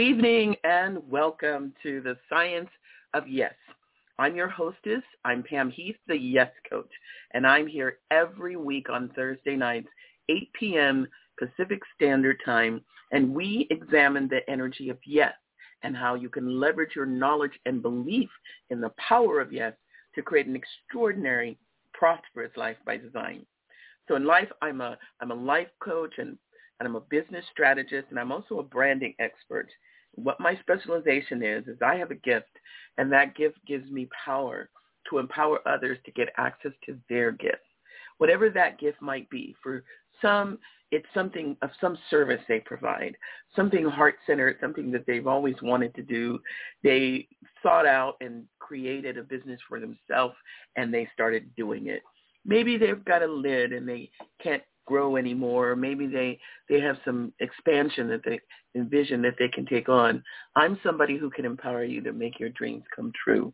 Evening and welcome to the Science of Yes. I'm your hostess. I'm Pam Heath, the Yes Coach, and I'm here every week on Thursday nights, 8 p.m. Pacific Standard Time, and we examine the energy of yes and how you can leverage your knowledge and belief in the power of yes to create an extraordinary, prosperous life by design. So in life, I'm a I'm a life coach and and I'm a business strategist and I'm also a branding expert. What my specialization is, is I have a gift and that gift gives me power to empower others to get access to their gift. Whatever that gift might be. For some, it's something of some service they provide, something heart-centered, something that they've always wanted to do. They sought out and created a business for themselves and they started doing it. Maybe they've got a lid and they can't grow anymore. or Maybe they, they have some expansion that they envision that they can take on. I'm somebody who can empower you to make your dreams come true.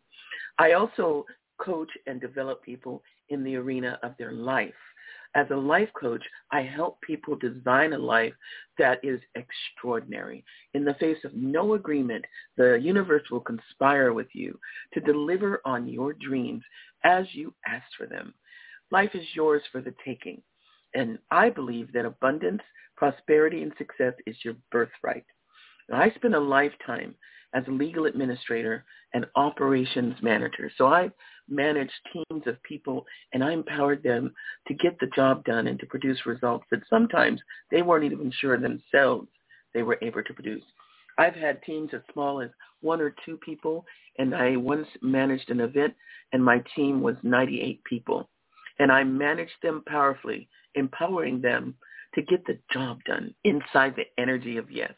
I also coach and develop people in the arena of their life. As a life coach, I help people design a life that is extraordinary. In the face of no agreement, the universe will conspire with you to deliver on your dreams as you ask for them. Life is yours for the taking. And I believe that abundance, prosperity, and success is your birthright. Now, I spent a lifetime as a legal administrator and operations manager. So I managed teams of people and I empowered them to get the job done and to produce results that sometimes they weren't even sure themselves they were able to produce. I've had teams as small as one or two people and I once managed an event and my team was 98 people. And I managed them powerfully, empowering them to get the job done inside the energy of yes.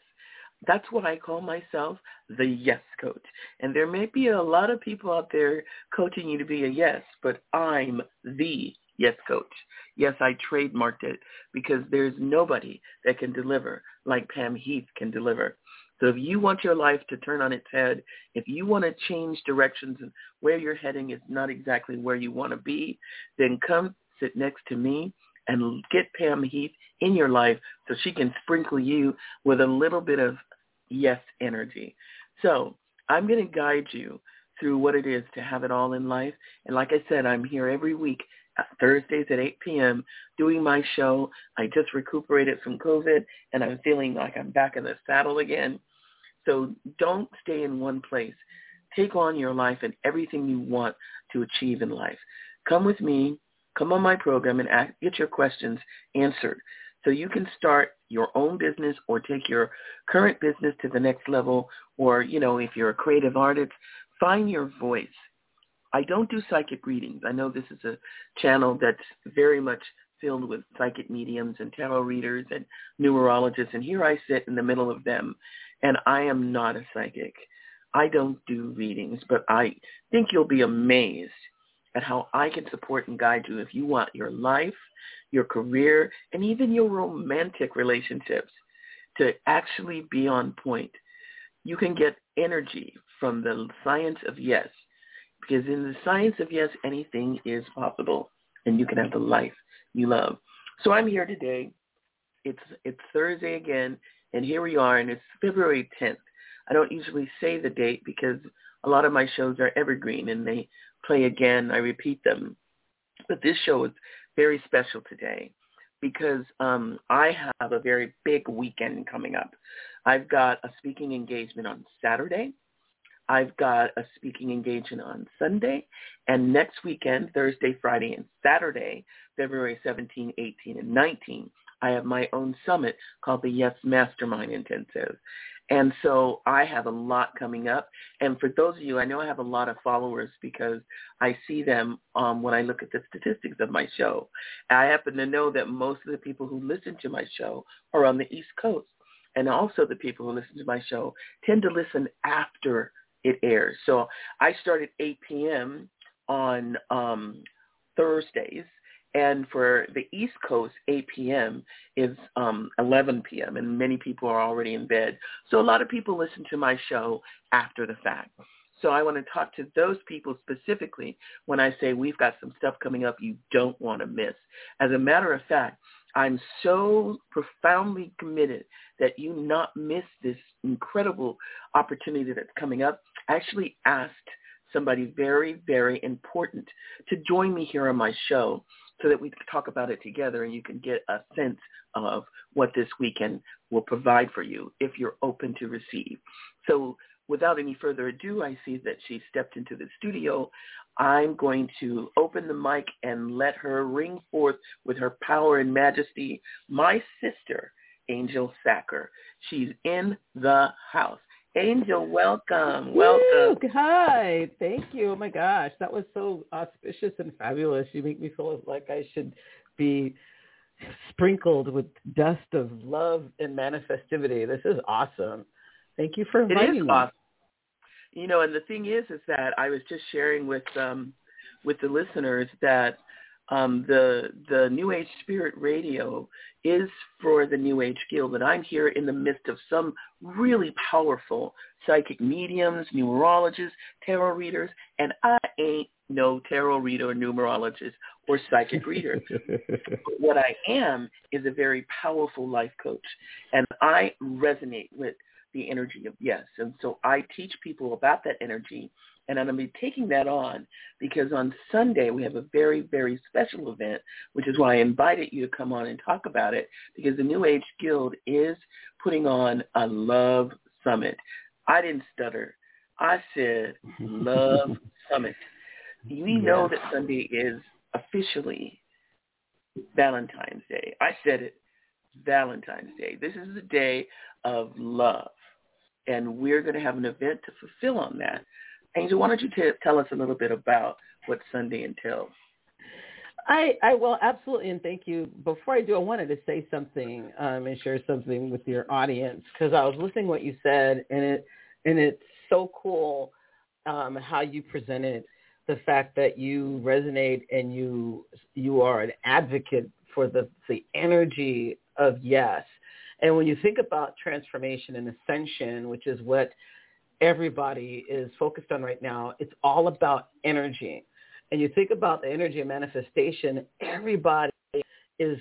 That's what I call myself, the yes coach. And there may be a lot of people out there coaching you to be a yes, but I'm the yes coach. Yes, I trademarked it because there's nobody that can deliver like Pam Heath can deliver. So if you want your life to turn on its head, if you want to change directions and where you're heading is not exactly where you want to be, then come sit next to me and get Pam Heath in your life so she can sprinkle you with a little bit of yes energy. So I'm going to guide you through what it is to have it all in life. And like I said, I'm here every week, uh, Thursdays at 8 p.m. doing my show. I just recuperated from COVID and I'm feeling like I'm back in the saddle again. So don't stay in one place. Take on your life and everything you want to achieve in life. Come with me, come on my program and ask, get your questions answered so you can start your own business or take your current business to the next level or, you know, if you're a creative artist, find your voice. I don't do psychic readings. I know this is a channel that's very much filled with psychic mediums and tarot readers and numerologists, and here I sit in the middle of them, and I am not a psychic. I don't do readings, but I think you'll be amazed at how I can support and guide you if you want your life, your career, and even your romantic relationships to actually be on point. You can get energy from the science of yes, because in the science of yes, anything is possible, and you can have the life you love. So I'm here today. It's it's Thursday again, and here we are, and it's February 10th. I don't usually say the date because a lot of my shows are evergreen and they play again. I repeat them. But this show is very special today because um, I have a very big weekend coming up. I've got a speaking engagement on Saturday. I've got a speaking engagement on Sunday. And next weekend, Thursday, Friday, and Saturday, February 17, 18, and 19, I have my own summit called the Yes Mastermind Intensive. And so I have a lot coming up. And for those of you, I know I have a lot of followers because I see them um, when I look at the statistics of my show. I happen to know that most of the people who listen to my show are on the East Coast. And also the people who listen to my show tend to listen after it airs. So I start at 8 p.m. on um, Thursdays and for the East Coast, 8 p.m. is um, 11 p.m., and many people are already in bed. So a lot of people listen to my show after the fact. So I want to talk to those people specifically when I say we've got some stuff coming up you don't want to miss. As a matter of fact, I'm so profoundly committed that you not miss this incredible opportunity that's coming up. I actually asked somebody very, very important to join me here on my show so that we can talk about it together and you can get a sense of what this weekend will provide for you if you're open to receive. So without any further ado, I see that she stepped into the studio. I'm going to open the mic and let her ring forth with her power and majesty my sister, Angel Sacker. She's in the house. Angel, welcome. Welcome. Woo, hi. Thank you. Oh my gosh. That was so auspicious and fabulous. You make me feel like I should be sprinkled with dust of love and manifestivity. This is awesome. Thank you for inviting it is me. Awesome. You know, and the thing is, is that I was just sharing with um, with the listeners that um, the the New Age Spirit Radio is for the New Age Guild, and I'm here in the midst of some really powerful psychic mediums, numerologists, tarot readers, and I ain't no tarot reader or numerologist or psychic reader. what I am is a very powerful life coach, and I resonate with the energy of yes. And so I teach people about that energy and I'm going to be taking that on because on Sunday we have a very, very special event, which is why I invited you to come on and talk about it because the New Age Guild is putting on a love summit. I didn't stutter. I said love summit. We know that Sunday is officially Valentine's Day. I said it, Valentine's Day. This is the day of love. And we're going to have an event to fulfill on that. Angel, why don't you t- tell us a little bit about what Sunday entails? I, I will absolutely, and thank you. Before I do, I wanted to say something um, and share something with your audience because I was listening to what you said, and it and it's so cool um, how you presented the fact that you resonate and you you are an advocate for the the energy of yes. And when you think about transformation and ascension, which is what everybody is focused on right now. It's all about energy. And you think about the energy of manifestation, everybody is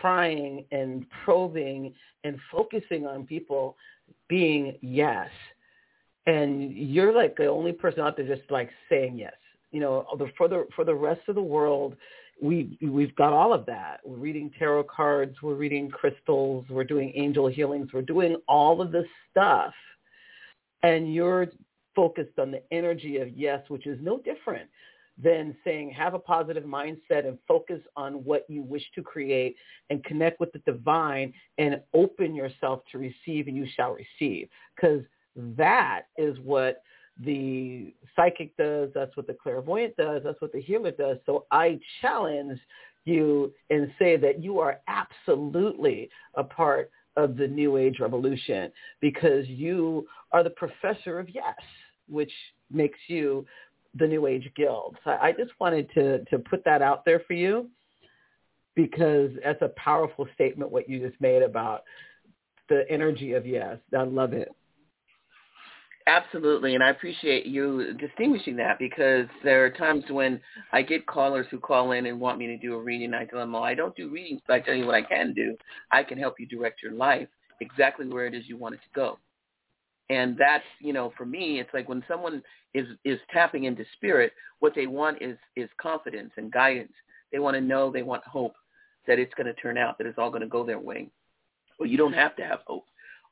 trying and probing and focusing on people being yes. And you're like the only person out there just like saying yes. You know, for the for the rest of the world, we we've got all of that. We're reading tarot cards, we're reading crystals, we're doing angel healings, we're doing all of this stuff and you're focused on the energy of yes, which is no different than saying have a positive mindset and focus on what you wish to create and connect with the divine and open yourself to receive and you shall receive. Because that is what the psychic does that's what the clairvoyant does that's what the healer does. So i challenge you and say that you are absolutely a part of the New Age revolution because you are the professor of yes, which makes you the New Age Guild. So I just wanted to, to put that out there for you because that's a powerful statement what you just made about the energy of yes. I love it. Absolutely, and I appreciate you distinguishing that because there are times when I get callers who call in and want me to do a reading. I tell them, well, I don't do readings, but I tell you what I can do. I can help you direct your life exactly where it is you want it to go. And that's, you know, for me, it's like when someone is is tapping into spirit, what they want is is confidence and guidance. They want to know, they want hope that it's going to turn out, that it's all going to go their way. Well, you don't have to have hope.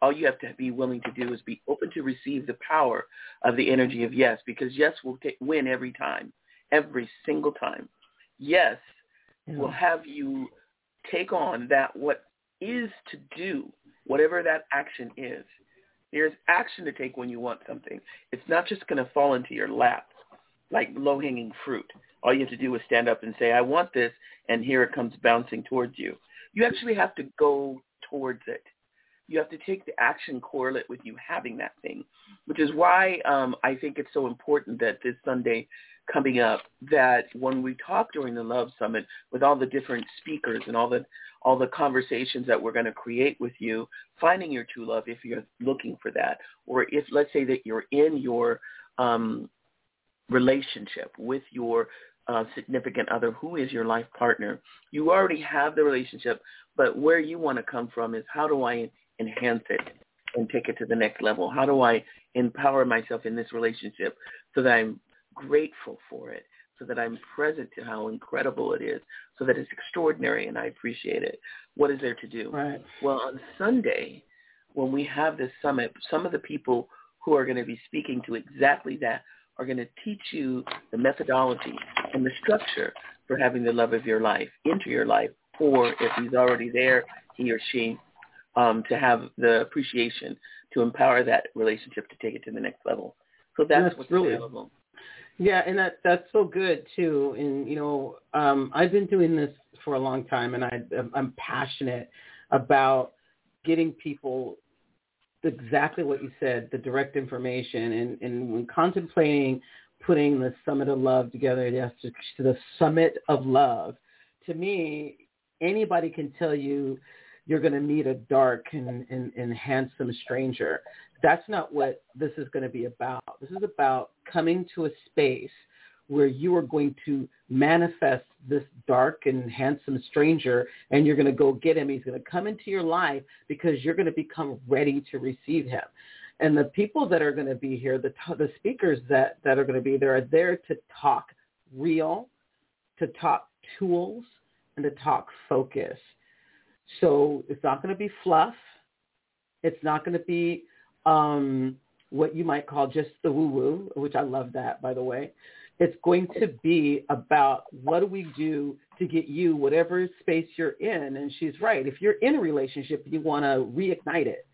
All you have to be willing to do is be open to receive the power of the energy of yes, because yes will t- win every time, every single time. Yes yeah. will have you take on that what is to do, whatever that action is. There's action to take when you want something. It's not just going to fall into your lap like low-hanging fruit. All you have to do is stand up and say, I want this, and here it comes bouncing towards you. You actually have to go towards it. You have to take the action correlate with you having that thing, which is why um, I think it's so important that this Sunday coming up that when we talk during the Love Summit with all the different speakers and all the all the conversations that we're going to create with you, finding your true love if you're looking for that, or if let's say that you're in your um, relationship with your uh, significant other who is your life partner. You already have the relationship, but where you want to come from is how do I enhance it and take it to the next level? How do I empower myself in this relationship so that I'm grateful for it, so that I'm present to how incredible it is, so that it's extraordinary and I appreciate it? What is there to do? Right. Well, on Sunday, when we have this summit, some of the people who are going to be speaking to exactly that are going to teach you the methodology and the structure for having the love of your life into your life, or if he's already there, he or she, um, to have the appreciation to empower that relationship to take it to the next level. So that's, that's what's really, available. Yeah, and that that's so good too. And you know, um, I've been doing this for a long time, and I, I'm passionate about getting people exactly what you said, the direct information, and, and when contemplating putting the Summit of Love together, yes, to, to the Summit of Love, to me, anybody can tell you you're going to meet a dark and, and, and handsome stranger. That's not what this is going to be about. This is about coming to a space where you are going to manifest this dark and handsome stranger and you're going to go get him. He's going to come into your life because you're going to become ready to receive him. And the people that are going to be here, the, the speakers that, that are going to be there are there to talk real, to talk tools, and to talk focus. So it's not going to be fluff. It's not going to be um, what you might call just the woo-woo, which I love that, by the way. It's going to be about what do we do to get you whatever space you're in. And she's right. If you're in a relationship, you want to reignite it.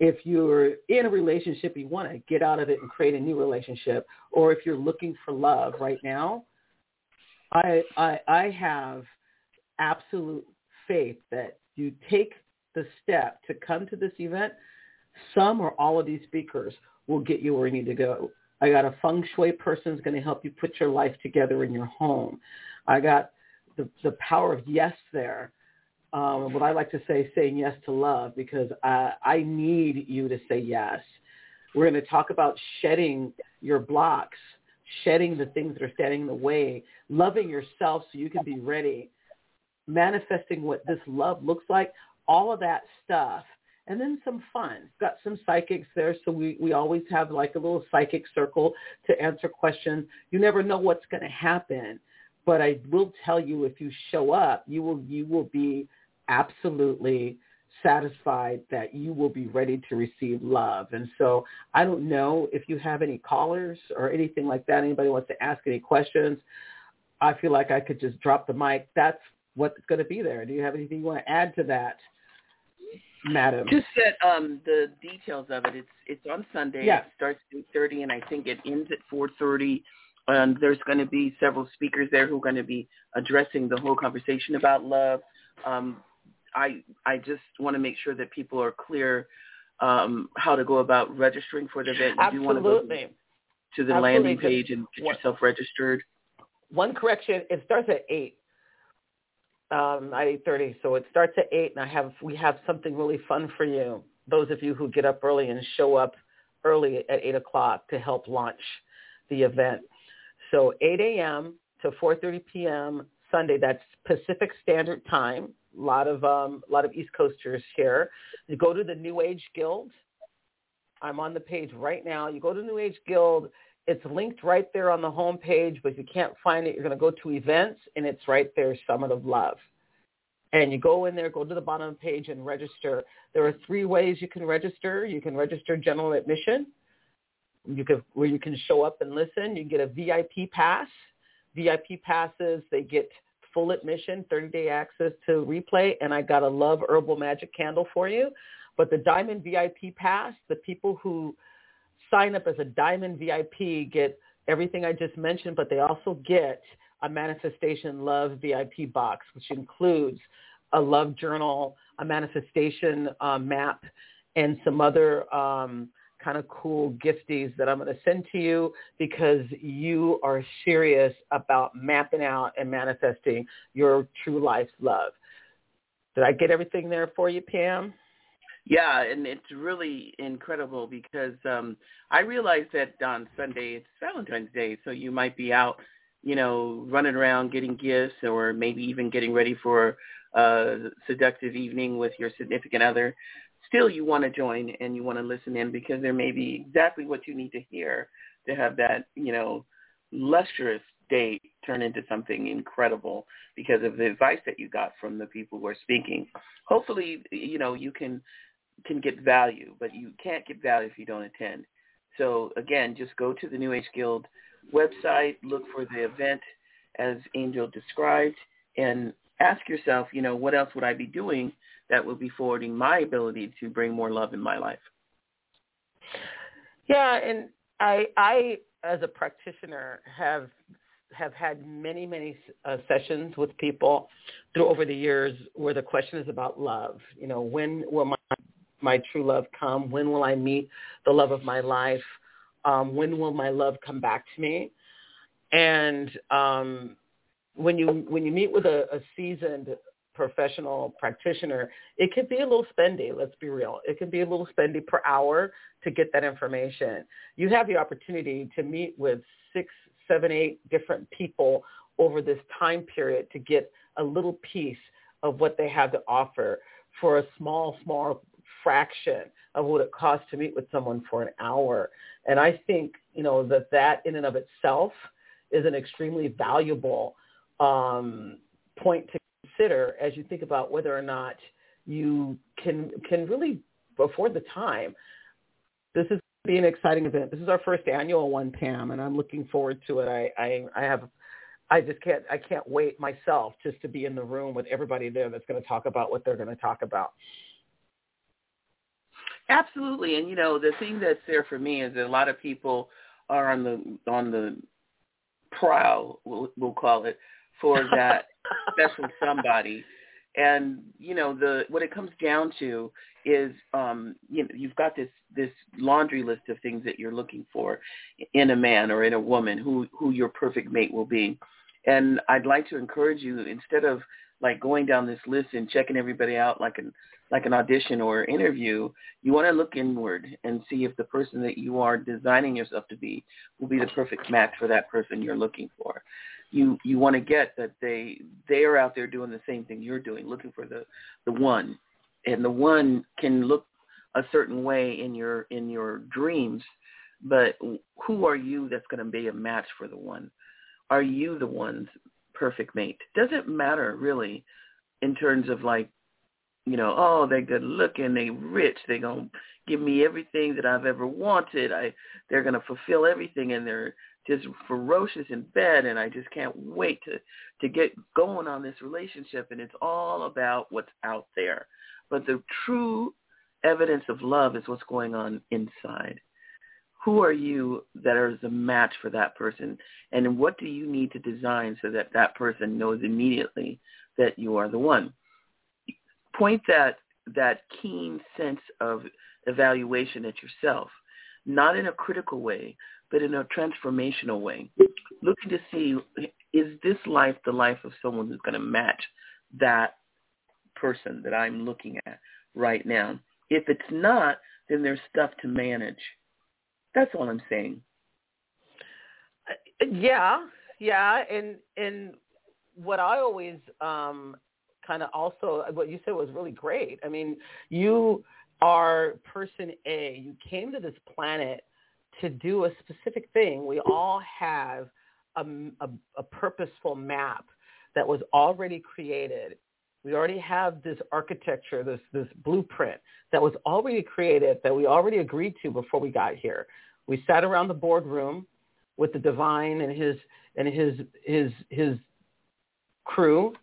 If you're in a relationship, you want to get out of it and create a new relationship. Or if you're looking for love right now, I, I, I have absolute faith that you take the step to come to this event, some or all of these speakers will get you where you need to go. I got a feng shui person who's going to help you put your life together in your home. I got the, the power of yes there. Um, what I like to say, saying yes to love, because I, I need you to say yes. We're going to talk about shedding your blocks, shedding the things that are standing in the way, loving yourself so you can be ready, manifesting what this love looks like, all of that stuff and then some fun. Got some psychics there, so we, we always have like a little psychic circle to answer questions. You never know what's going to happen, but I will tell you if you show up, you will you will be absolutely satisfied that you will be ready to receive love. And so I don't know if you have any callers or anything like that. Anybody wants to ask any questions? I feel like I could just drop the mic. That's what's going to be there. Do you have anything you want to add to that? madam? Just that um, the details of it. It's it's on Sunday. Yeah. It starts at eight thirty, and I think it ends at four thirty. And there's going to be several speakers there who are going to be addressing the whole conversation about love. Um, I I just want to make sure that people are clear um, how to go about registering for the event. Absolutely. You want to go to the Absolutely. landing page and get yourself registered. One correction: it starts at eight um, at eight thirty. So it starts at eight, and I have we have something really fun for you. Those of you who get up early and show up early at eight o'clock to help launch the event. So 8 a.m. to 4:30 p.m. Sunday. That's Pacific Standard Time. A lot of um, a lot of East Coasters here. You go to the New Age Guild. I'm on the page right now. You go to New Age Guild. It's linked right there on the home page, but if you can't find it, you're going to go to events, and it's right there, Summit of Love. And you go in there, go to the bottom of the page and register. There are three ways you can register. You can register general admission, you can, where you can show up and listen. You get a VIP pass. VIP passes, they get full admission, 30-day access to replay, and I got a Love Herbal Magic candle for you. But the Diamond VIP pass, the people who sign up as a Diamond VIP get everything I just mentioned, but they also get a Manifestation Love VIP box, which includes a love journal, a manifestation uh, map, and some other um, kind of cool gifties that I'm going to send to you because you are serious about mapping out and manifesting your true life's love. Did I get everything there for you, Pam? Yeah, and it's really incredible because um I realize that on Sunday it's Valentine's Day, so you might be out, you know, running around getting gifts or maybe even getting ready for a seductive evening with your significant other still you want to join and you want to listen in because there may be exactly what you need to hear to have that, you know, lustrous date turn into something incredible because of the advice that you got from the people who are speaking. Hopefully, you know, you can can get value, but you can't get value if you don't attend. So again, just go to the New Age Guild website, look for the event as Angel described, and ask yourself, you know, what else would I be doing that will be forwarding my ability to bring more love in my life. Yeah, and I, I as a practitioner have have had many many uh, sessions with people through over the years where the question is about love. You know, when will my my true love come? When will I meet the love of my life? Um, when will my love come back to me? And um, when you when you meet with a, a seasoned professional practitioner, it could be a little spendy, let's be real. It can be a little spendy per hour to get that information. You have the opportunity to meet with six, seven, eight different people over this time period to get a little piece of what they have to offer for a small, small fraction of what it costs to meet with someone for an hour. And I think, you know, that that in and of itself is an extremely valuable um, point to consider as you think about whether or not you can can really afford the time. This is going to be an exciting event. This is our first annual one, Pam, and I'm looking forward to it. I, I, I have, I just can't, I can't wait myself just to be in the room with everybody there that's going to talk about what they're going to talk about. Absolutely, and you know the thing that's there for me is that a lot of people are on the on the prowl, we'll, we'll call it, for that special somebody. And you know the what it comes down to is um, you know you've got this this laundry list of things that you're looking for in a man or in a woman who who your perfect mate will be. And I'd like to encourage you instead of like going down this list and checking everybody out like an like an audition or interview, you want to look inward and see if the person that you are designing yourself to be will be the perfect match for that person you're looking for you you want to get that they they are out there doing the same thing you're doing, looking for the the one, and the one can look a certain way in your in your dreams, but who are you that's going to be a match for the one? Are you the one's perfect mate? Doesn't matter really, in terms of like, you know, oh they're good looking, They're rich, they're gonna give me everything that I've ever wanted. I they're gonna fulfill everything, and they're just ferocious in bed and I just can't wait to to get going on this relationship and it's all about what's out there. But the true evidence of love is what's going on inside. Who are you that is a match for that person and what do you need to design so that that person knows immediately that you are the one? Point that that keen sense of evaluation at yourself, not in a critical way, but in a transformational way, looking to see is this life the life of someone who's going to match that person that I'm looking at right now. If it's not, then there's stuff to manage. That's all I'm saying. Yeah, yeah, and and what I always um kind of also what you said was really great. I mean, you are person A. You came to this planet to do a specific thing. We all have a, a, a purposeful map that was already created. We already have this architecture, this, this blueprint that was already created, that we already agreed to before we got here. We sat around the boardroom with the divine and his and his his his crew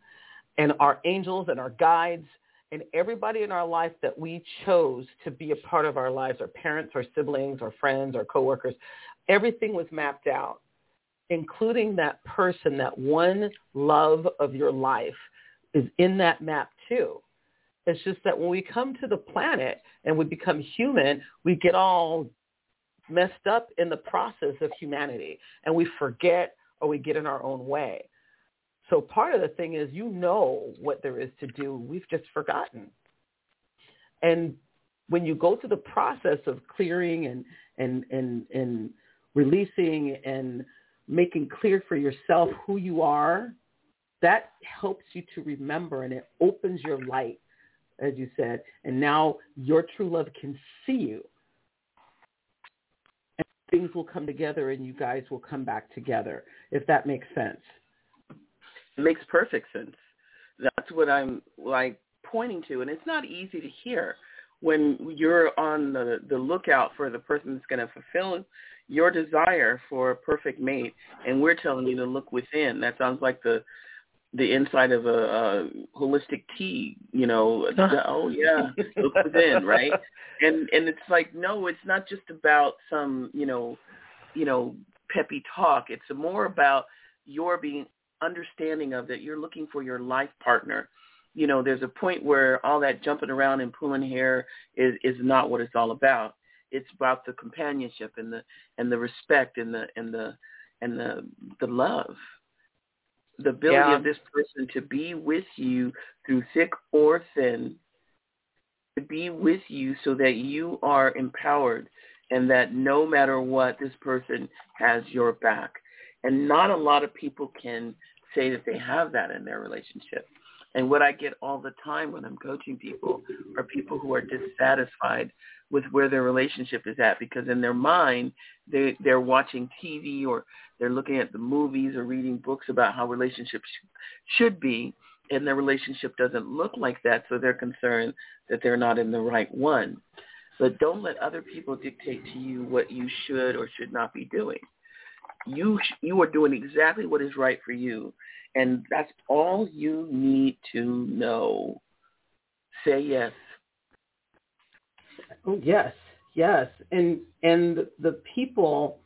and our angels and our guides and everybody in our life that we chose to be a part of our lives, our parents, our siblings, our friends, our coworkers, everything was mapped out, including that person, that one love of your life is in that map too. It's just that when we come to the planet and we become human, we get all messed up in the process of humanity and we forget or we get in our own way. So part of the thing is you know what there is to do. We've just forgotten. And when you go through the process of clearing and, and, and, and releasing and making clear for yourself who you are, that helps you to remember and it opens your light, as you said. And now your true love can see you. And things will come together and you guys will come back together, if that makes sense. Makes perfect sense. That's what I'm like pointing to, and it's not easy to hear when you're on the the lookout for the person that's going to fulfill your desire for a perfect mate, and we're telling you to look within. That sounds like the the inside of a, a holistic tea, you know. oh yeah, look within, right? And and it's like no, it's not just about some you know, you know, peppy talk. It's more about your being understanding of that you're looking for your life partner. You know, there's a point where all that jumping around and pulling hair is is not what it's all about. It's about the companionship and the and the respect and the and the and the the love. The ability yeah. of this person to be with you through thick or thin, to be with you so that you are empowered and that no matter what, this person has your back. And not a lot of people can say that they have that in their relationship. And what I get all the time when I'm coaching people are people who are dissatisfied with where their relationship is at because in their mind they they're watching TV or they're looking at the movies or reading books about how relationships should be and their relationship doesn't look like that so they're concerned that they're not in the right one. But don't let other people dictate to you what you should or should not be doing you you are doing exactly what is right for you. And that's all you need to know. Say yes. Oh yes yes. And and the people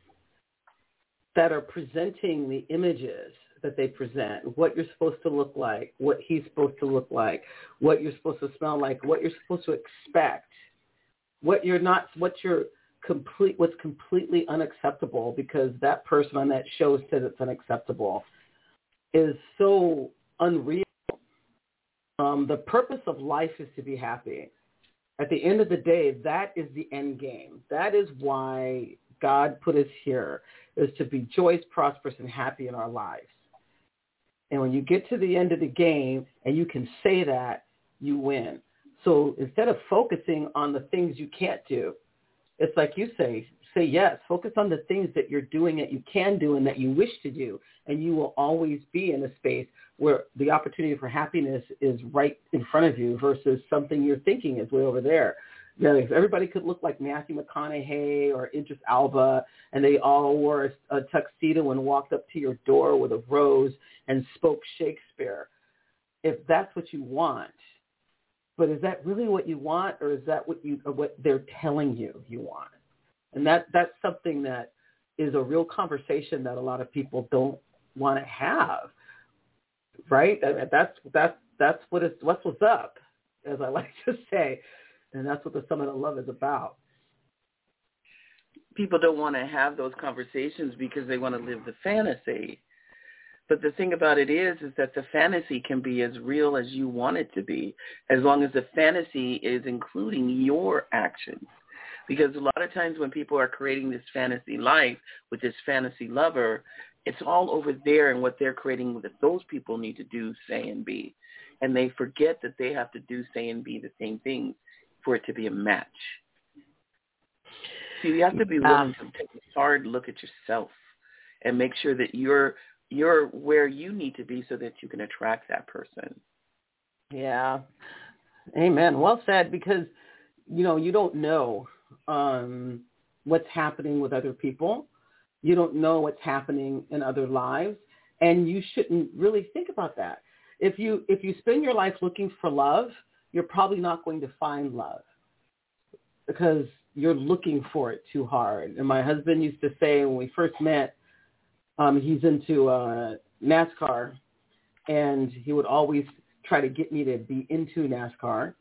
that are presenting the images that they present, what you're supposed to look like, what he's supposed to look like, what you're supposed to smell like, what you're supposed to expect, what you're not, what you're complete what's completely unacceptable because that person on that show said it's unacceptable is so unreal. Um, the purpose of life is to be happy. At the end of the day, that is the end game. That is why God put us here, is to be joyous, prosperous, and happy in our lives. And when you get to the end of the game and you can say that, you win. So instead of focusing on the things you can't do, it's like you say, say yes. Focus on the things that you're doing that you can do and that you wish to do. And you will always be in a space where the opportunity for happiness is right in front of you versus something you're thinking is way over there. You know, if everybody could look like Matthew McConaughey or Idris Elba and they all wore a, a tuxedo and walked up to your door with a rose and spoke Shakespeare, if that's what you want, but is that really what you want, or is that what you or what they're telling you you want? And that that's something that is a real conversation that a lot of people don't want to have, right? That's that's that's what is what's what's up, as I like to say, and that's what the Summit of Love is about. People don't want to have those conversations because they want to live the fantasy. But the thing about it is, is that the fantasy can be as real as you want it to be, as long as the fantasy is including your actions. Because a lot of times when people are creating this fantasy life with this fantasy lover, it's all over there and what they're creating that those people need to do, say, and be. And they forget that they have to do, say, and be the same things for it to be a match. see, you have to be willing um, to take a hard look at yourself and make sure that you're you're where you need to be so that you can attract that person. Yeah. Amen. Well said because you know, you don't know um what's happening with other people. You don't know what's happening in other lives and you shouldn't really think about that. If you if you spend your life looking for love, you're probably not going to find love because you're looking for it too hard. And my husband used to say when we first met, um, he's into uh, NASCAR, and he would always try to get me to be into NASCAR.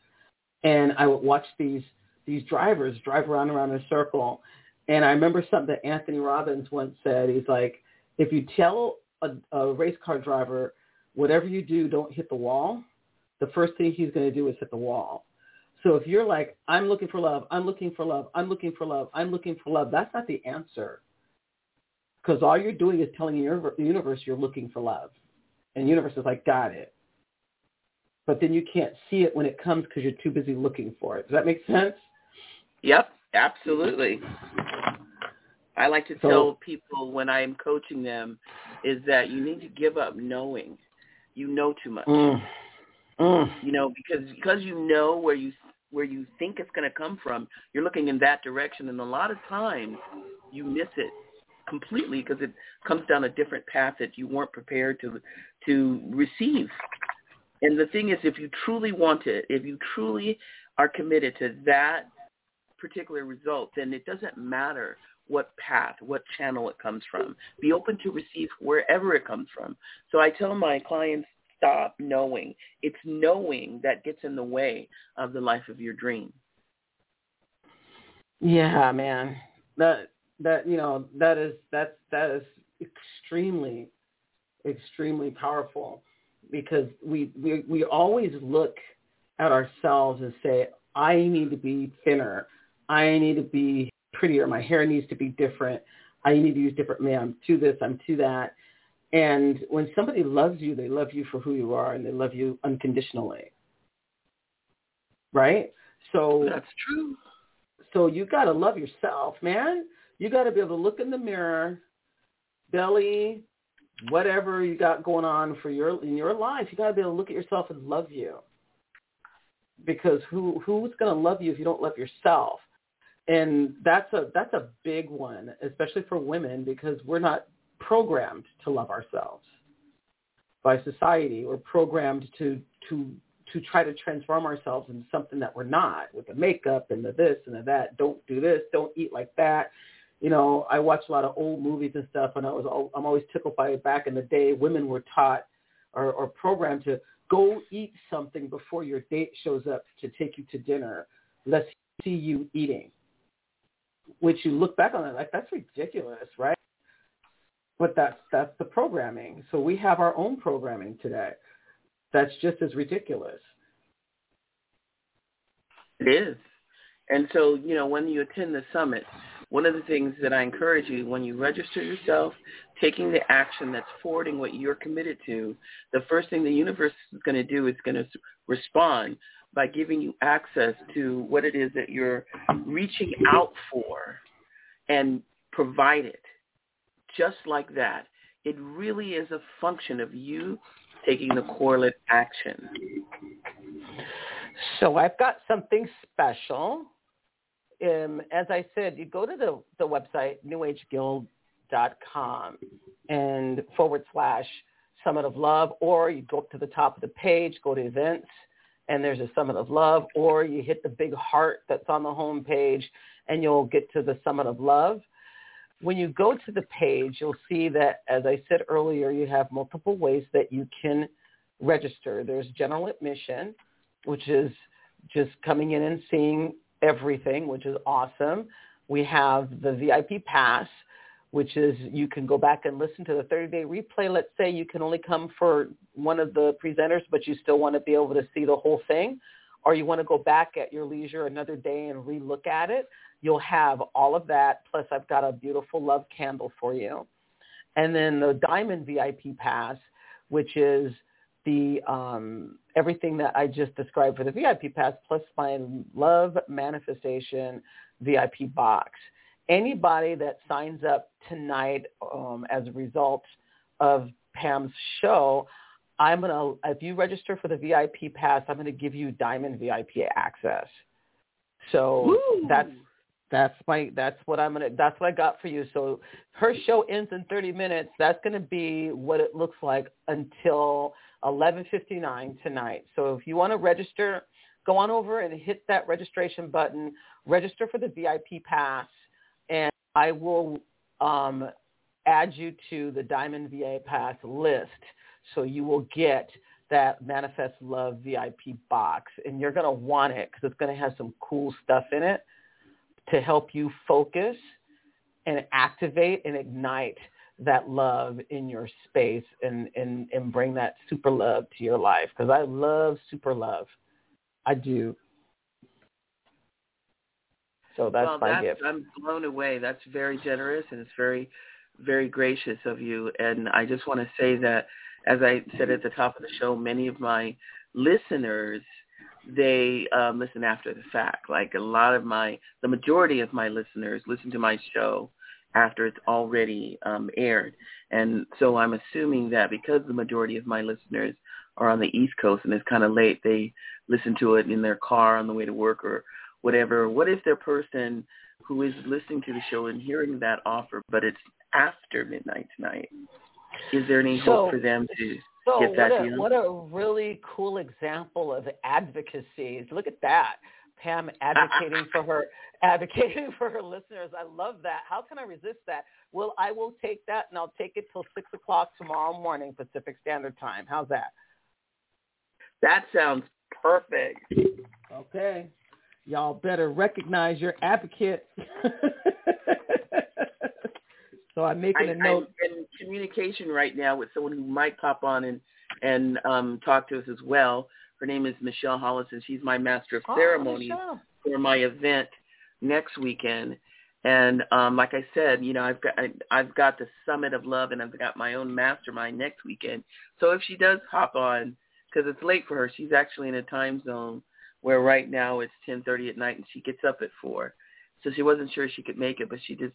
And I would watch these these drivers drive around around in a circle. And I remember something that Anthony Robbins once said. He's like, if you tell a, a race car driver, whatever you do, don't hit the wall, the first thing he's going to do is hit the wall. So if you're like, I'm looking for love, I'm looking for love, I'm looking for love, I'm looking for love, that's not the answer. Because all you're doing is telling the universe you're looking for love. And the universe is like, got it. But then you can't see it when it comes because you're too busy looking for it. Does that make sense? Yep, absolutely. I like to so, tell people when I'm coaching them is that you need to give up knowing. You know too much. Mm, mm. You know because because you know where you where you think it's going to come from, you're looking in that direction, and a lot of times you miss it completely because it comes down a different path that you weren't prepared to to receive. And the thing is, if you truly want it, if you truly are committed to that particular result, then it doesn't matter what path, what channel it comes from. Be open to receive wherever it comes from. So I tell my clients stop knowing. It's knowing that gets in the way of the life of your dream. Yeah, man. That that you know that is that's that is extremely extremely powerful because we we we always look at ourselves and say I need to be thinner. I need to be prettier. My hair needs to be different. I need to use different man. I'm to this. I'm to that. And when somebody loves you, they love you for who you are and they love you unconditionally. Right? So That's true. So you got to love yourself, man. You got to be able to look in the mirror, belly, whatever you got going on for your in your life, you got to be able to look at yourself and love you. Because who who's going to love you if you don't love yourself? And that's a that's a big one, especially for women because we're not programmed to love ourselves by society. We're programmed to to to try to transform ourselves into something that we're not with the makeup and the this and the that. Don't do this. Don't eat like that. You know, I watch a lot of old movies and stuff, and I was I'm always tickled by it. Back in the day, women were taught or, or programmed to go eat something before your date shows up to take you to dinner. Let's see you eating. Which you look back on it like that's ridiculous, right? But that's that's the programming. So we have our own programming today. That's just as ridiculous. It is. And so, you know, when you attend the summit, one of the things that I encourage you when you register yourself, taking the action that's forwarding what you're committed to, the first thing the universe is going to do is going to respond by giving you access to what it is that you're reaching out for and provide it just like that. It really is a function of you taking the correlate action. So I've got something special. Um, as I said, you go to the, the website, newageguild.com and forward slash Summit of Love, or you go up to the top of the page, go to events, and there's a Summit of Love, or you hit the big heart that's on the home page, and you'll get to the Summit of Love when you go to the page, you'll see that, as I said earlier, you have multiple ways that you can register. There's general admission, which is just coming in and seeing everything, which is awesome. We have the VIP pass, which is you can go back and listen to the 30-day replay. Let's say you can only come for one of the presenters, but you still want to be able to see the whole thing, or you want to go back at your leisure another day and relook at it. You'll have all of that. Plus, I've got a beautiful love candle for you. And then the Diamond VIP Pass, which is the um, everything that I just described for the VIP Pass, plus my Love Manifestation VIP box. anybody that signs up tonight um, as a result of Pam's show, I'm gonna if you register for the VIP pass, I'm gonna give you Diamond VIP access. So Woo! that's that's my that's what I'm gonna that's what I got for you. So her show ends in 30 minutes. That's gonna be what it looks like until 11:59 tonight. So if you want to register, go on over and hit that registration button. Register for the VIP pass, and I will um, add you to the Diamond VIP pass list. So you will get that Manifest Love VIP box, and you're gonna want it because it's gonna have some cool stuff in it to help you focus and activate and ignite that love in your space and, and, and bring that super love to your life because I love super love. I do. So that's well, my that's, gift. I'm blown away. That's very generous and it's very, very gracious of you. And I just want to say that, as I said at the top of the show, many of my listeners – they um, listen after the fact. Like a lot of my, the majority of my listeners listen to my show after it's already um, aired. And so I'm assuming that because the majority of my listeners are on the East Coast and it's kind of late, they listen to it in their car on the way to work or whatever. What if their person who is listening to the show and hearing that offer, but it's after midnight tonight? Is there any So- hope for them to So get that what a, deal? what a really cool example of advocacy. Look at that. Pam advocating for her advocating for her listeners. I love that. How can I resist that? Well, I will take that and I'll take it till six o'clock tomorrow morning Pacific Standard Time. How's that? That sounds perfect. Okay. Y'all better recognize your advocate. so I'm making I, a note. I'm in communication right now with someone who might pop on and and um, talk to us as well. Her name is Michelle Hollis, and she's my master of Oh, ceremonies Michelle. for my event next weekend. And um, like I said, you know, I've got I, I've got the Summit of Love, and I've got my own mastermind next weekend. So if she does hop on, because it's late for her, she's actually in a time zone where right now it's 10:30 at night, and she gets up at four. So she wasn't sure she could make it, but she just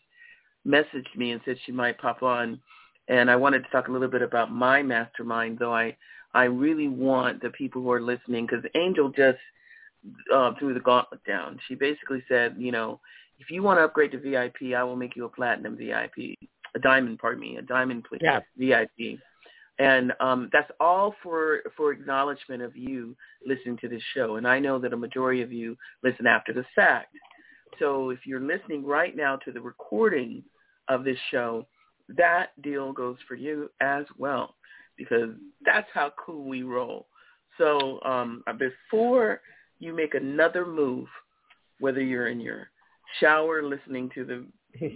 messaged me and said she might pop on. And I wanted to talk a little bit about my mastermind, though I I really want the people who are listening because Angel just uh, threw the gauntlet down. She basically said, you know, if you want to upgrade to VIP, I will make you a platinum VIP, a diamond, pardon me, a diamond pl- Yeah. VIP. And um, that's all for for acknowledgement of you listening to this show. And I know that a majority of you listen after the fact. So if you're listening right now to the recording of this show, that deal goes for you as well because that's how cool we roll. So um, before you make another move, whether you're in your shower listening to the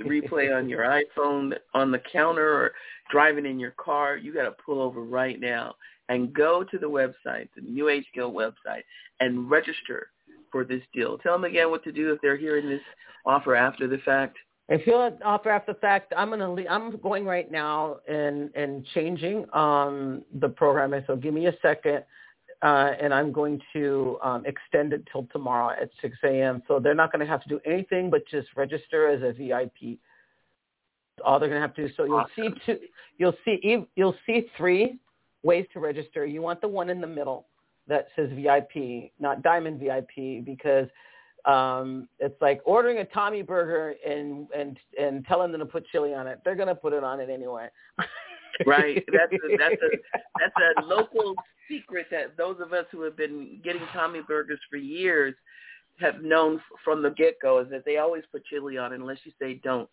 replay on your iPhone on the counter or driving in your car, you got to pull over right now and go to the website, the New Age Guild website, and register for this deal. Tell them again what to do if they're hearing this offer after the fact. If you'll offer after the fact, I'm gonna leave, I'm going right now and and changing um, the program. So give me a second, uh, and I'm going to um, extend it till tomorrow at 6 a.m. So they're not going to have to do anything but just register as a VIP. All they're going to have to do. So you'll see two. You'll see you'll see three ways to register. You want the one in the middle that says VIP, not Diamond VIP, because um, it's like ordering a Tommy burger and and and telling them to put chili on it. They're gonna put it on it anyway. Right. That's a, that's a that's a local secret that those of us who have been getting Tommy burgers for years have known from the get go is that they always put chili on it unless you say don't.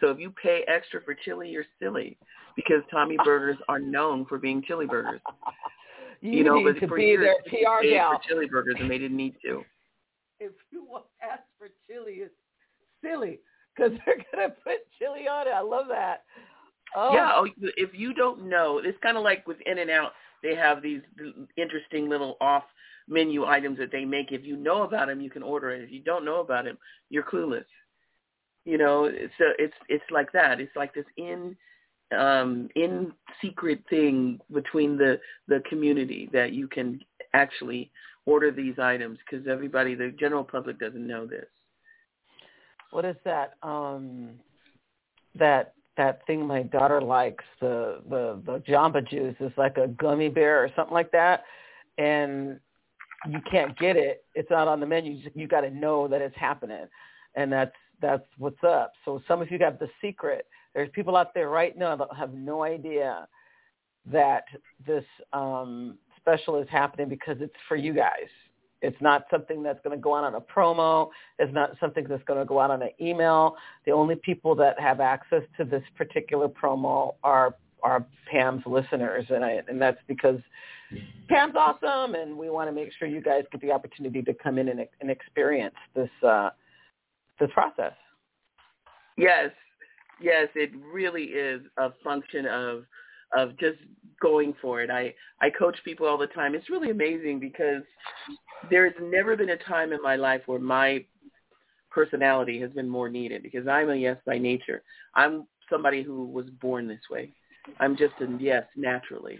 So if you pay extra for chili, you're silly because Tommy burgers are known for being chili burgers. you, You know, need but to for be years their PR paid gal. for chili burgers and they didn't need to. If you want to ask for chili, it's silly because they're gonna put chili on it. I love that. Oh, Yeah, oh, if you don't know, it's kind of like with In and Out. They have these interesting little off menu items that they make. If you know about them, you can order it. If you don't know about them, you're clueless. You know, so it's it's like that. It's like this in um in secret thing between the the community that you can actually order these items because everybody the general public doesn't know this. What is that um that that thing my daughter likes the the the jamba juice? Is like a gummy bear or something like that and you can't get it. It's not on the menu. You, got to know that it's happening and that's that's what's up. So some of you got the secret. There's people out there right now that have no idea that this um special is happening because it's for you guys it's not something that's going to go out on a promo. It's not something that's going to go out on an email. The only people that have access to this particular promo are are Pam's listeners, and I, and that's because Pam's awesome, and we want to make sure you guys get the opportunity to come in and, and experience this uh, this process. Yes, yes, it really is a function of of just going for it. I I coach people all the time. It's really amazing because there's never been a time in my life where my personality has been more needed because I'm a yes by nature. I'm somebody who was born this way. I'm just a yes naturally.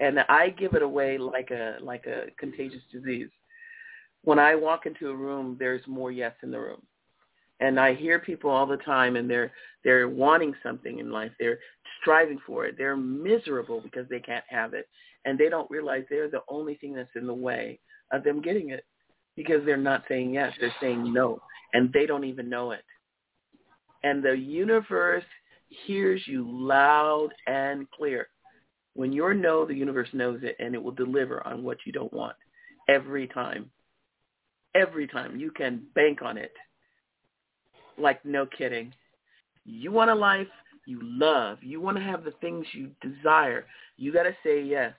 And I give it away like a like a contagious disease. When I walk into a room, there's more yes in the room. And I hear people all the time and they're they're wanting something in life. They're striving for it. They're miserable because they can't have it. And they don't realize they're the only thing that's in the way of them getting it because they're not saying yes, they're saying no, and they don't even know it. And the universe hears you loud and clear. When you're no, the universe knows it, and it will deliver on what you don't want every time. Every time. You can bank on it. Like no kidding. You want a life you love. You want to have the things you desire. You got to say yes.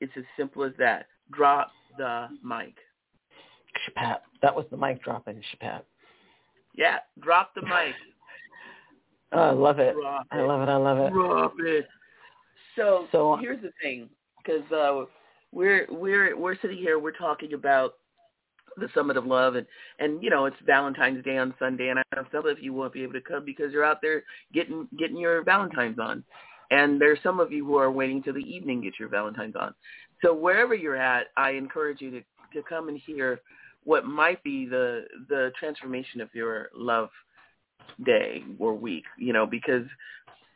It's as simple as that. Drop the mic. Chapat. That was the mic dropping, Chapat. Yeah, drop the mic. oh, I love it. Drop I love it. I love it. Drop it. So, so here's the thing, because uh, we're we're we're sitting here, we're talking about the Summit of Love, and and you know it's Valentine's Day on Sunday, and I know some of you won't be able to come because you're out there getting getting your Valentines on, and there's some of you who are waiting till the evening to get your Valentines on. So wherever you're at, I encourage you to, to come and hear what might be the the transformation of your love day or week, you know, because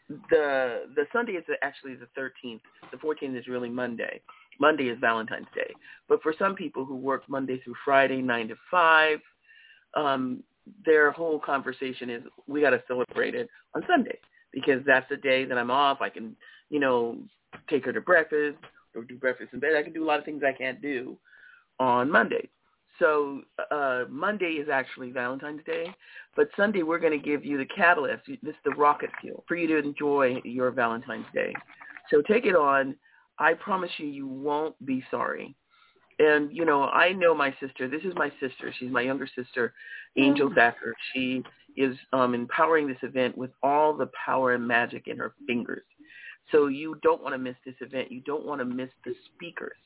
the the Sunday is actually the 13th. The 14th is really Monday. Monday is Valentine's Day. But for some people who work Monday through Friday, 9 to 5, um, their whole conversation is we got to celebrate it on Sunday because that's the day that I'm off. I can, you know, take her to breakfast, or do breakfast in bed. I can do a lot of things I can't do on Monday. So uh, Monday is actually Valentine's Day, but Sunday we're going to give you the catalyst, this the rocket fuel for you to enjoy your Valentine's Day. So take it on. I promise you, you won't be sorry. And you know, I know my sister. This is my sister. She's my younger sister, Angel Thacker. She is um, empowering this event with all the power and magic in her fingers. So you don't want to miss this event. You don't want to miss the speakers.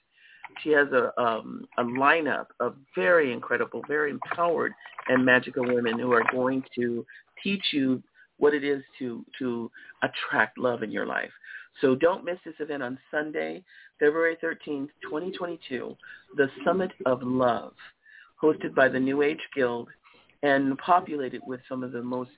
She has a um, a lineup of very incredible, very empowered and magical women who are going to teach you what it is to to attract love in your life. So don't miss this event on Sunday, February 13th, 2022, the Summit of Love, hosted by the New Age Guild and populated with some of the most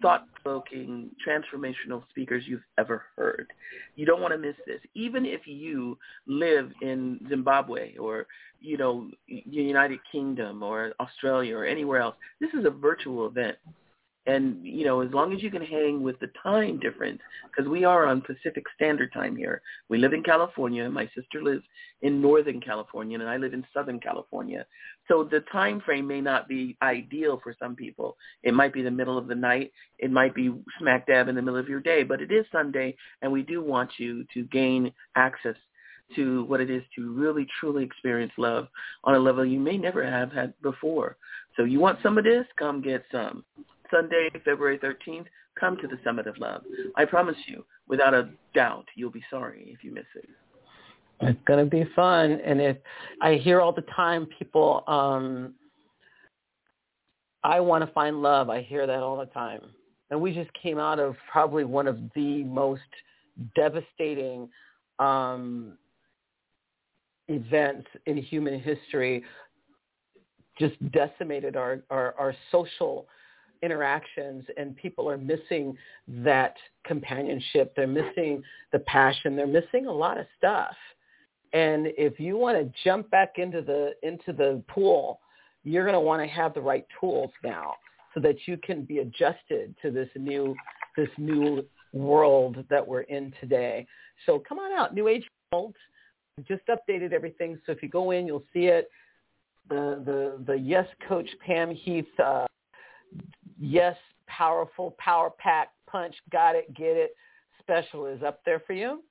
thought-provoking, transformational speakers you've ever heard. You don't want to miss this. Even if you live in Zimbabwe or, you know, the United Kingdom or Australia or anywhere else, this is a virtual event. And, you know, as long as you can hang with the time difference, because we are on Pacific Standard Time here. We live in California. My sister lives in Northern California, and I live in Southern California. So the time frame may not be ideal for some people. It might be the middle of the night. It might be smack dab in the middle of your day. But it is Sunday, and we do want you to gain access to what it is to really truly experience love on a level you may never have had before. So you want some of this? Come get some. Sunday, February 13th, come to the Summit of Love. I promise you, without a doubt, you'll be sorry if you miss it. It's going to be fun. And if I hear all the time people, um, I want to find love. I hear that all the time. And we just came out of probably one of the most devastating um, events in human history just decimated our, our, our social interactions and people are missing that companionship. They're missing the passion. They're missing a lot of stuff. And if you want to jump back into the into the pool, you're going to want to have the right tools now so that you can be adjusted to this new this new world that we're in today. So come on out, New Age Guild. Just updated everything. So if you go in, you'll see it. The the the Yes Coach Pam Heath uh, Yes Powerful Power Pack Punch Got It Get It special is up there for you.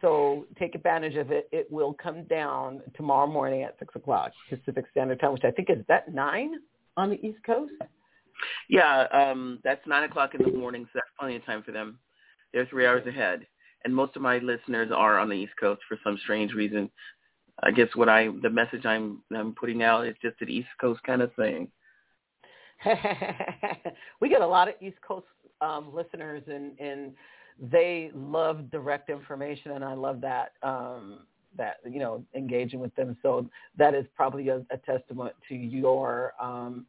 So take advantage of it. It will come down tomorrow morning at six o'clock Pacific Standard Time, which I think is that nine on the East Coast. Yeah, um, that's nine o'clock in the morning, so that's plenty of time for them. They're three hours ahead, and most of my listeners are on the East Coast for some strange reason. I guess what I the message I'm I'm putting out is just an East Coast kind of thing. we get a lot of East Coast um, listeners, and and they love direct information, and I love that. Um, that you know engaging with them. So that is probably a, a testament to your um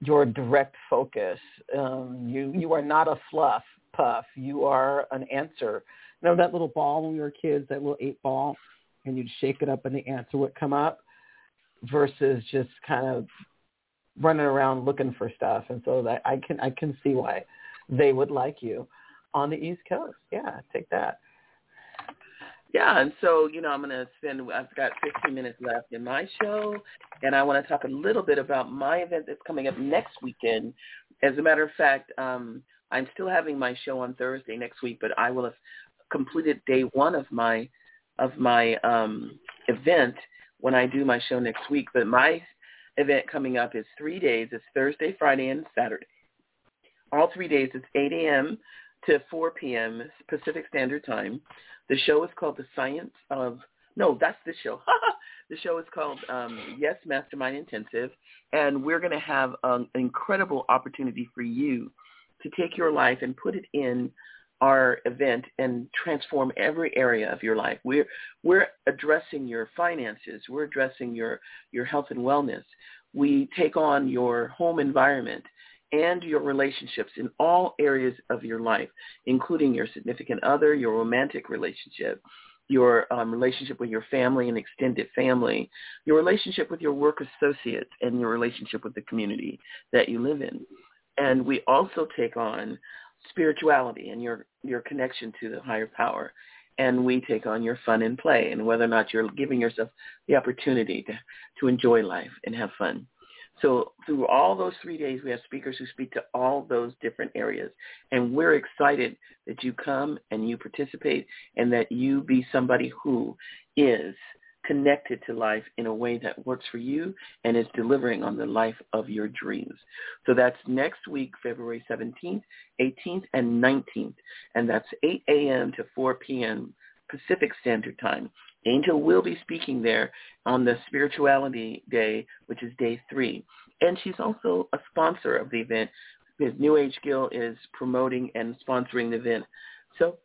your direct focus. Um you you are not a fluff puff. You are an answer. You know that little ball when we were kids that little eight ball? And you'd shake it up and the answer would come up versus just kind of running around looking for stuff and so that i can i can see why they would like you on the East Coast. Yeah, take that. Yeah, and so, you know, I'm going to spend, I've got 15 minutes left in my show, and I want to talk a little bit about my event that's coming up next weekend. As a matter of fact, um, I'm still having my show on Thursday next week, but I will have completed day one of my of my um, event when I do my show next week. But my event coming up is three days. It's Thursday, Friday, and Saturday. All three days. It's 8 a.m to 4 p.m. Pacific Standard Time. The show is called The Science of, no, that's the show. the show is called um, Yes Mastermind Intensive, and we're going to have an incredible opportunity for you to take your life and put it in our event and transform every area of your life. We're we're addressing your finances. We're addressing your your health and wellness. We take on your home environment and your relationships in all areas of your life, including your significant other, your romantic relationship, your um, relationship with your family and extended family, your relationship with your work associates, and your relationship with the community that you live in. And we also take on spirituality and your, your connection to the higher power. And we take on your fun and play and whether or not you're giving yourself the opportunity to, to enjoy life and have fun. So through all those three days, we have speakers who speak to all those different areas. And we're excited that you come and you participate and that you be somebody who is connected to life in a way that works for you and is delivering on the life of your dreams. So that's next week, February 17th, 18th, and 19th. And that's 8 a.m. to 4 p.m. Pacific Standard Time. Angel will be speaking there on the Spirituality Day, which is day three. And she's also a sponsor of the event because New Age Guild is promoting and sponsoring the event. So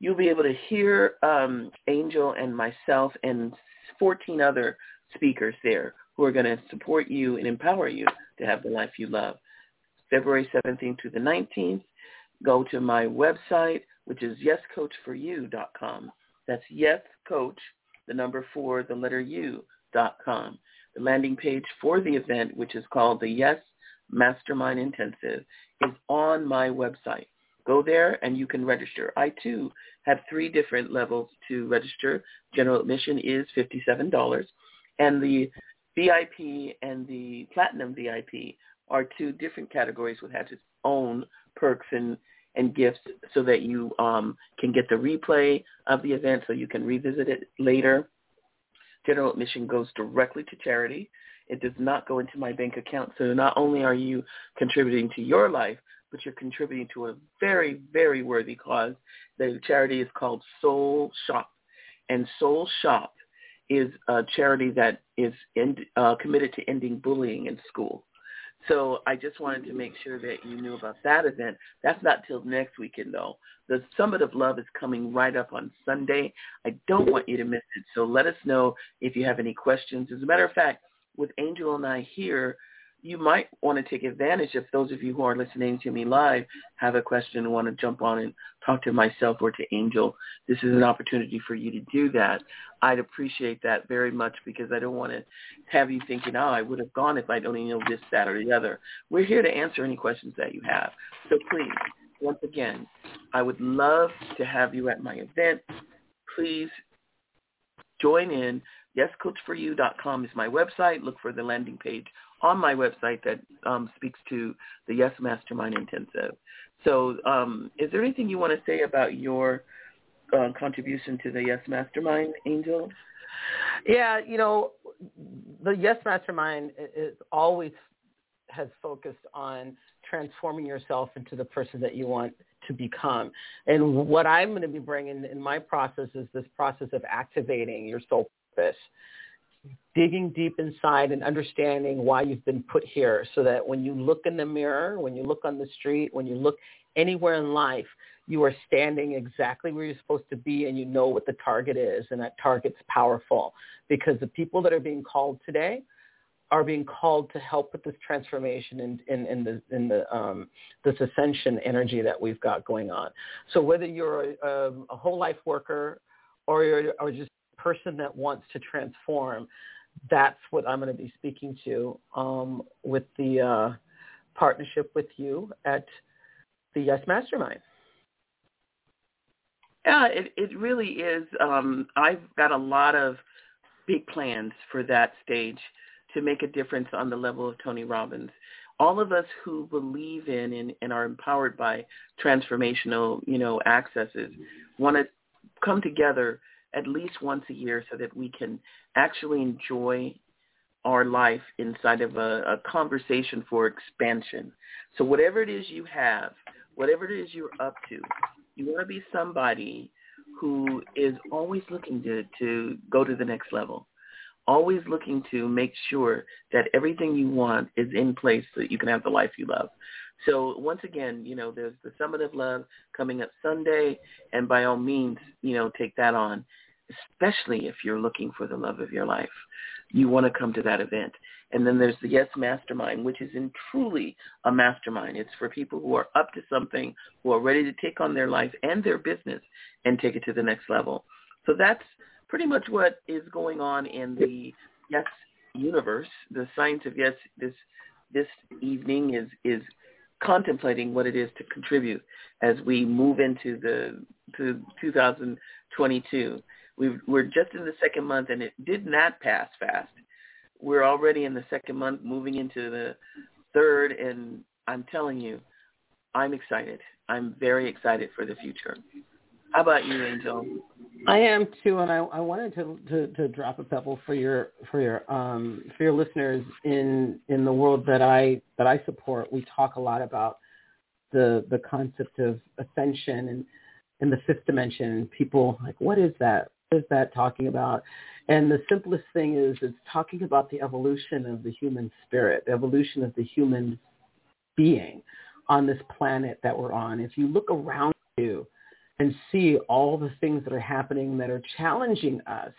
you'll be able to hear um, Angel and myself and 14 other speakers there who are going to support you and empower you to have the life you love. February 17th to the 19th, go to my website, which is yescoachforyou.com. That's yescoach the number four, the letter U dot com. The landing page for the event, which is called the Yes Mastermind Intensive, is on my website. Go there and you can register. I too have three different levels to register. General admission is $57 and the VIP and the Platinum VIP are two different categories which have its own perks and, and gifts so that you um, can get the replay of the event so you can revisit it later. General admission goes directly to charity. It does not go into my bank account. So not only are you contributing to your life, but you're contributing to a very, very worthy cause. The charity is called Soul Shop. And Soul Shop is a charity that is in, uh, committed to ending bullying in school. So I just wanted to make sure that you knew about that event. That's not till next weekend though. The Summit of Love is coming right up on Sunday. I don't want you to miss it. So let us know if you have any questions. As a matter of fact, with Angel and I here, you might want to take advantage if those of you who are listening to me live have a question and want to jump on and talk to myself or to Angel. This is an opportunity for you to do that. I'd appreciate that very much because I don't want to have you thinking, oh, I would have gone if I'd only know this, that, or the other. We're here to answer any questions that you have. So please, once again, I would love to have you at my event. Please join in. YesCoachForYou.com is my website. Look for the landing page on my website that um, speaks to the Yes Mastermind Intensive. So um, is there anything you want to say about your uh, contribution to the Yes Mastermind, Angel? Yeah, you know, the Yes Mastermind is always has focused on transforming yourself into the person that you want to become. And what I'm going to be bringing in my process is this process of activating your soul purpose digging deep inside and understanding why you've been put here so that when you look in the mirror, when you look on the street, when you look anywhere in life, you are standing exactly where you're supposed to be and you know what the target is and that target's powerful because the people that are being called today are being called to help with this transformation in, in, in the in the um, this ascension energy that we've got going on. So whether you're a, a whole life worker or you're or just person that wants to transform, that's what I'm going to be speaking to um, with the uh, partnership with you at the Yes Mastermind. Yeah, it, it really is. Um, I've got a lot of big plans for that stage to make a difference on the level of Tony Robbins. All of us who believe in and, and are empowered by transformational, you know, accesses want to come together at least once a year so that we can actually enjoy our life inside of a, a conversation for expansion. So whatever it is you have, whatever it is you're up to, you want to be somebody who is always looking to, to go to the next level, always looking to make sure that everything you want is in place so that you can have the life you love. So once again, you know, there's the Summit of Love coming up Sunday, and by all means, you know, take that on, especially if you're looking for the love of your life. You want to come to that event. And then there's the Yes Mastermind, which is in truly a mastermind. It's for people who are up to something, who are ready to take on their life and their business and take it to the next level. So that's pretty much what is going on in the Yes universe. The science of Yes this this evening is is contemplating what it is to contribute as we move into the to 2022. we are just in the second month, and it did not pass fast. We're already in the second month, moving into the third, and I'm telling you, I'm excited. I'm very excited for the future. How about you, Angel? I am too, and I, I wanted to, to, to drop a pebble for your for your um, for your listeners in in the world that I that I support. We talk a lot about the the concept of ascension and in the fifth dimension. People like, what is that? What is that talking about? And the simplest thing is it's talking about the evolution of the human spirit, the evolution of the human being on this planet that we're on. If you look around you and see all the things that are happening that are challenging us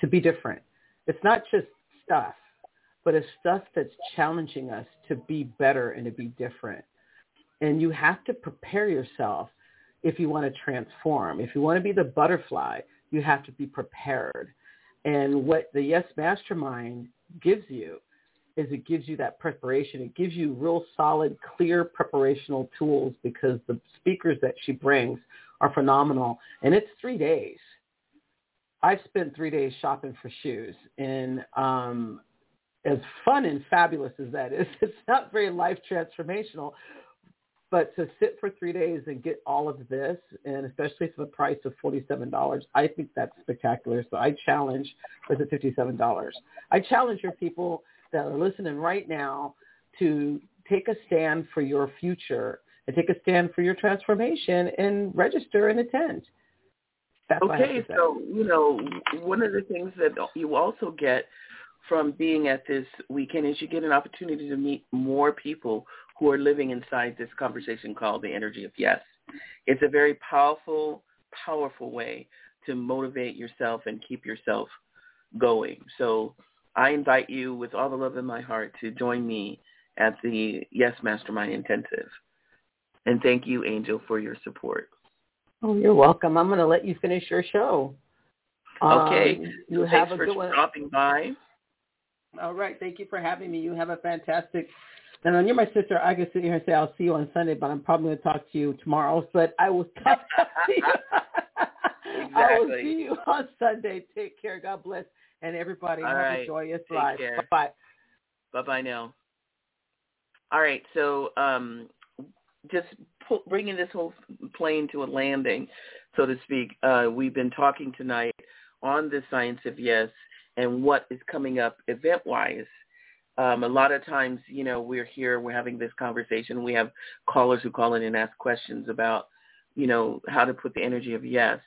to be different. It's not just stuff, but it's stuff that's challenging us to be better and to be different. And you have to prepare yourself if you want to transform. If you want to be the butterfly, you have to be prepared. And what the Yes Mastermind gives you is it gives you that preparation. It gives you real solid, clear preparational tools because the speakers that she brings are phenomenal. And it's three days. I've spent three days shopping for shoes. And um, as fun and fabulous as that is, it's not very life transformational. But to sit for three days and get all of this, and especially for the price of $47, I think that's spectacular. So I challenge, is it $57? I challenge your people that are listening right now to take a stand for your future and take a stand for your transformation and register and attend. That's okay, so you know, one of the things that you also get from being at this weekend is you get an opportunity to meet more people who are living inside this conversation called the energy of yes. It's a very powerful, powerful way to motivate yourself and keep yourself going. So I invite you with all the love in my heart to join me at the Yes Mastermind Intensive. And thank you, Angel, for your support. Oh, you're welcome. I'm going to let you finish your show. Okay. Um, you so have thanks a for good one. stopping by. All right. Thank you for having me. You have a fantastic. And then you're my sister. I can sit here and say I'll see you on Sunday, but I'm probably going to talk to you tomorrow. But I will talk to you. I will see you on Sunday. Take care. God bless. And everybody All have right. a joyous Take life. care. Bye. Bye-bye now. All right. So um, just pu- bringing this whole plane to a landing, so to speak, uh, we've been talking tonight on the science of yes and what is coming up event-wise. Um, a lot of times, you know, we're here, we're having this conversation. We have callers who call in and ask questions about, you know, how to put the energy of yes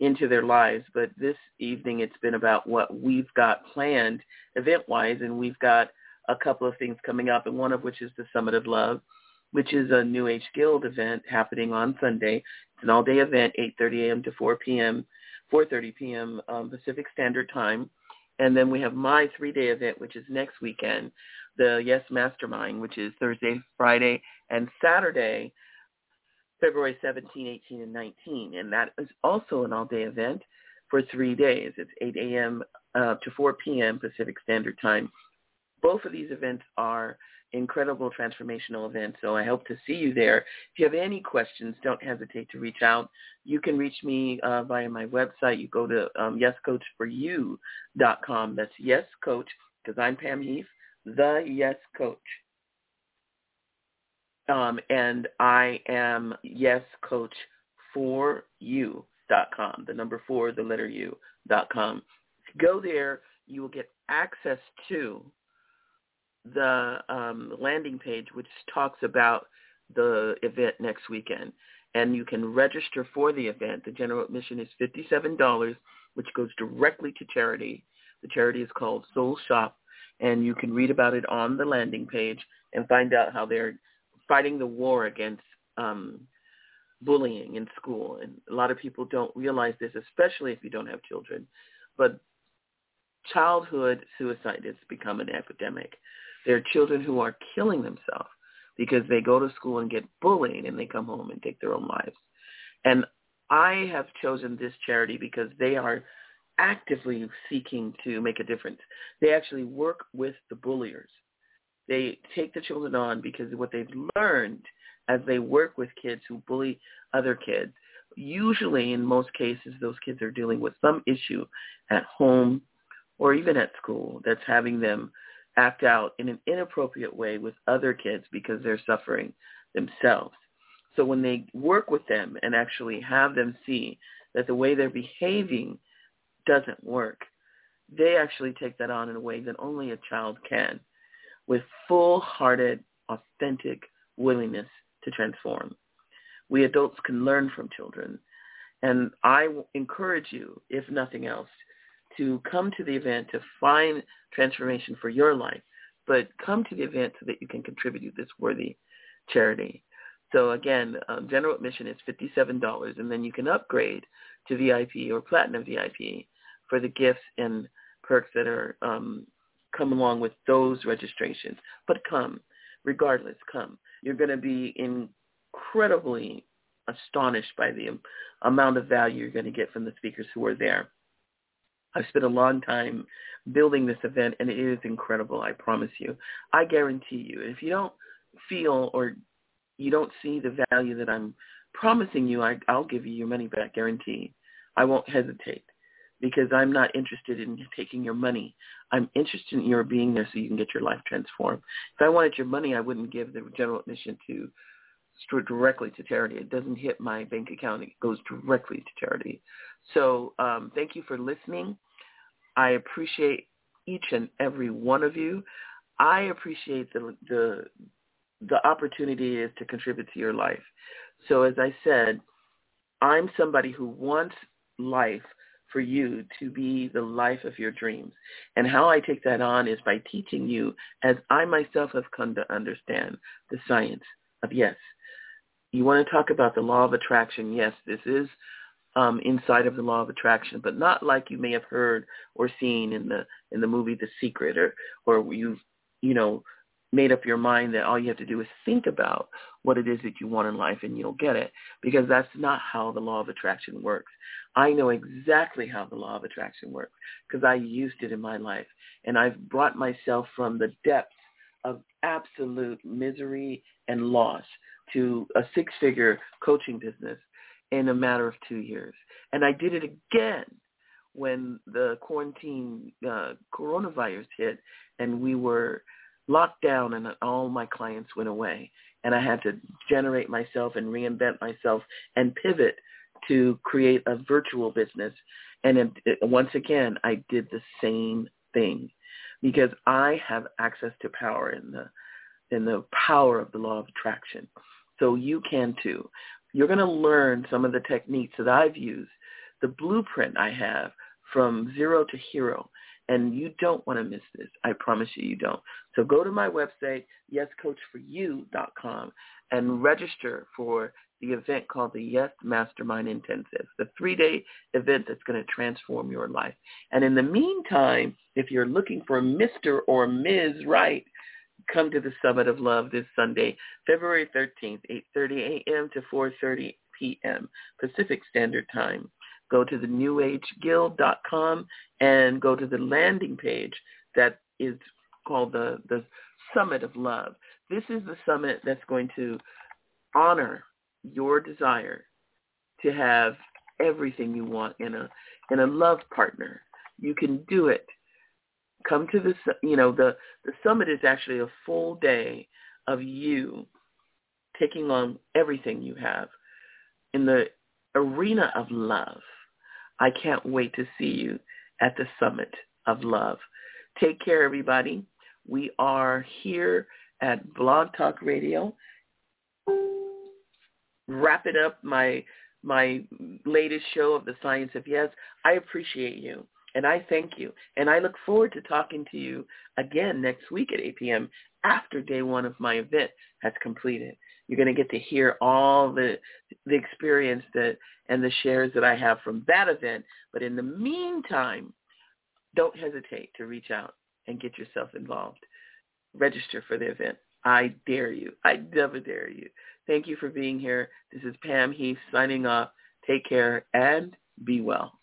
into their lives. But this evening, it's been about what we've got planned event-wise, and we've got a couple of things coming up, and one of which is the Summit of Love, which is a New Age Guild event happening on Sunday. It's an all-day event, 8.30 a.m. to 4 p.m., 4.30 p.m. Um, Pacific Standard Time. And then we have my three-day event, which is next weekend, the Yes Mastermind, which is Thursday, Friday, and Saturday, February 17, 18, and 19. And that is also an all-day event for three days. It's 8 a.m. Uh, to 4 p.m. Pacific Standard Time. Both of these events are incredible transformational event. so I hope to see you there. If you have any questions, don't hesitate to reach out. You can reach me uh, via my website. You go to um, yescoachforyou.com. That's yes coach, because I'm Pam Heath, the yes coach. Um, and I am yes coach for you dot com. The number four, the letter U dot com. Go there. You will get access to the um, landing page, which talks about the event next weekend. And you can register for the event. The general admission is $57, which goes directly to charity. The charity is called Soul Shop, and you can read about it on the landing page and find out how they're fighting the war against um, bullying in school. And a lot of people don't realize this, especially if you don't have children. But childhood suicide has become an epidemic. There are children who are killing themselves because they go to school and get bullied and they come home and take their own lives. And I have chosen this charity because they are actively seeking to make a difference. They actually work with the bulliers. They take the children on because what they've learned as they work with kids who bully other kids, usually in most cases those kids are dealing with some issue at home or even at school that's having them act out in an inappropriate way with other kids because they're suffering themselves. So when they work with them and actually have them see that the way they're behaving doesn't work, they actually take that on in a way that only a child can with full-hearted, authentic willingness to transform. We adults can learn from children. And I encourage you, if nothing else, to come to the event to find transformation for your life, but come to the event so that you can contribute to this worthy charity. So again, um, general admission is $57, and then you can upgrade to VIP or Platinum VIP for the gifts and perks that are um, come along with those registrations. But come, regardless, come. You're going to be incredibly astonished by the amount of value you're going to get from the speakers who are there. I've spent a long time building this event, and it is incredible, I promise you. I guarantee you, if you don't feel or you don't see the value that I'm promising you, I, I'll give you your money back guarantee. I won't hesitate because I'm not interested in taking your money. I'm interested in your being there so you can get your life transformed. If I wanted your money, I wouldn't give the general admission to directly to charity. It doesn't hit my bank account. It goes directly to charity. So um, thank you for listening. I appreciate each and every one of you. I appreciate the the the opportunity is to contribute to your life. So as I said, I'm somebody who wants life for you to be the life of your dreams. And how I take that on is by teaching you, as I myself have come to understand, the science of yes. You want to talk about the law of attraction? Yes, this is um, inside of the law of attraction, but not like you may have heard or seen in the in the movie The Secret, or or you've you know made up your mind that all you have to do is think about what it is that you want in life and you'll get it because that's not how the law of attraction works. I know exactly how the law of attraction works because I used it in my life and I've brought myself from the depths of absolute misery and loss to a six-figure coaching business in a matter of two years. And I did it again when the quarantine uh, coronavirus hit and we were locked down and all my clients went away. And I had to generate myself and reinvent myself and pivot to create a virtual business. And it, it, once again, I did the same thing because I have access to power in the in the power of the law of attraction. So you can too. You're going to learn some of the techniques that I've used, the blueprint I have from zero to hero. And you don't want to miss this. I promise you, you don't. So go to my website, yescoachforyou.com, and register for the event called the Yes Mastermind Intensive, the three-day event that's going to transform your life. And in the meantime, if you're looking for Mr. or Ms. Right, come to the Summit of Love this Sunday, February 13th, 8.30 a.m. to 4.30 p.m. Pacific Standard Time go to the newageguild.com and go to the landing page that is called the, the Summit of Love. This is the summit that's going to honor your desire to have everything you want in a in a love partner. You can do it. Come to this, you know, the, the summit is actually a full day of you taking on everything you have in the arena of love. I can't wait to see you at the Summit of Love. Take care, everybody. We are here at Blog Talk Radio. Wrap it up, my my latest show of the Science of Yes. I appreciate you and I thank you. And I look forward to talking to you again next week at 8 p.m. after day one of my event has completed. You're going to get to hear all the the experience that and the shares that I have from that event. But in the meantime, don't hesitate to reach out and get yourself involved. Register for the event. I dare you. I never dare you. Thank you for being here. This is Pam Heath signing off. Take care and be well.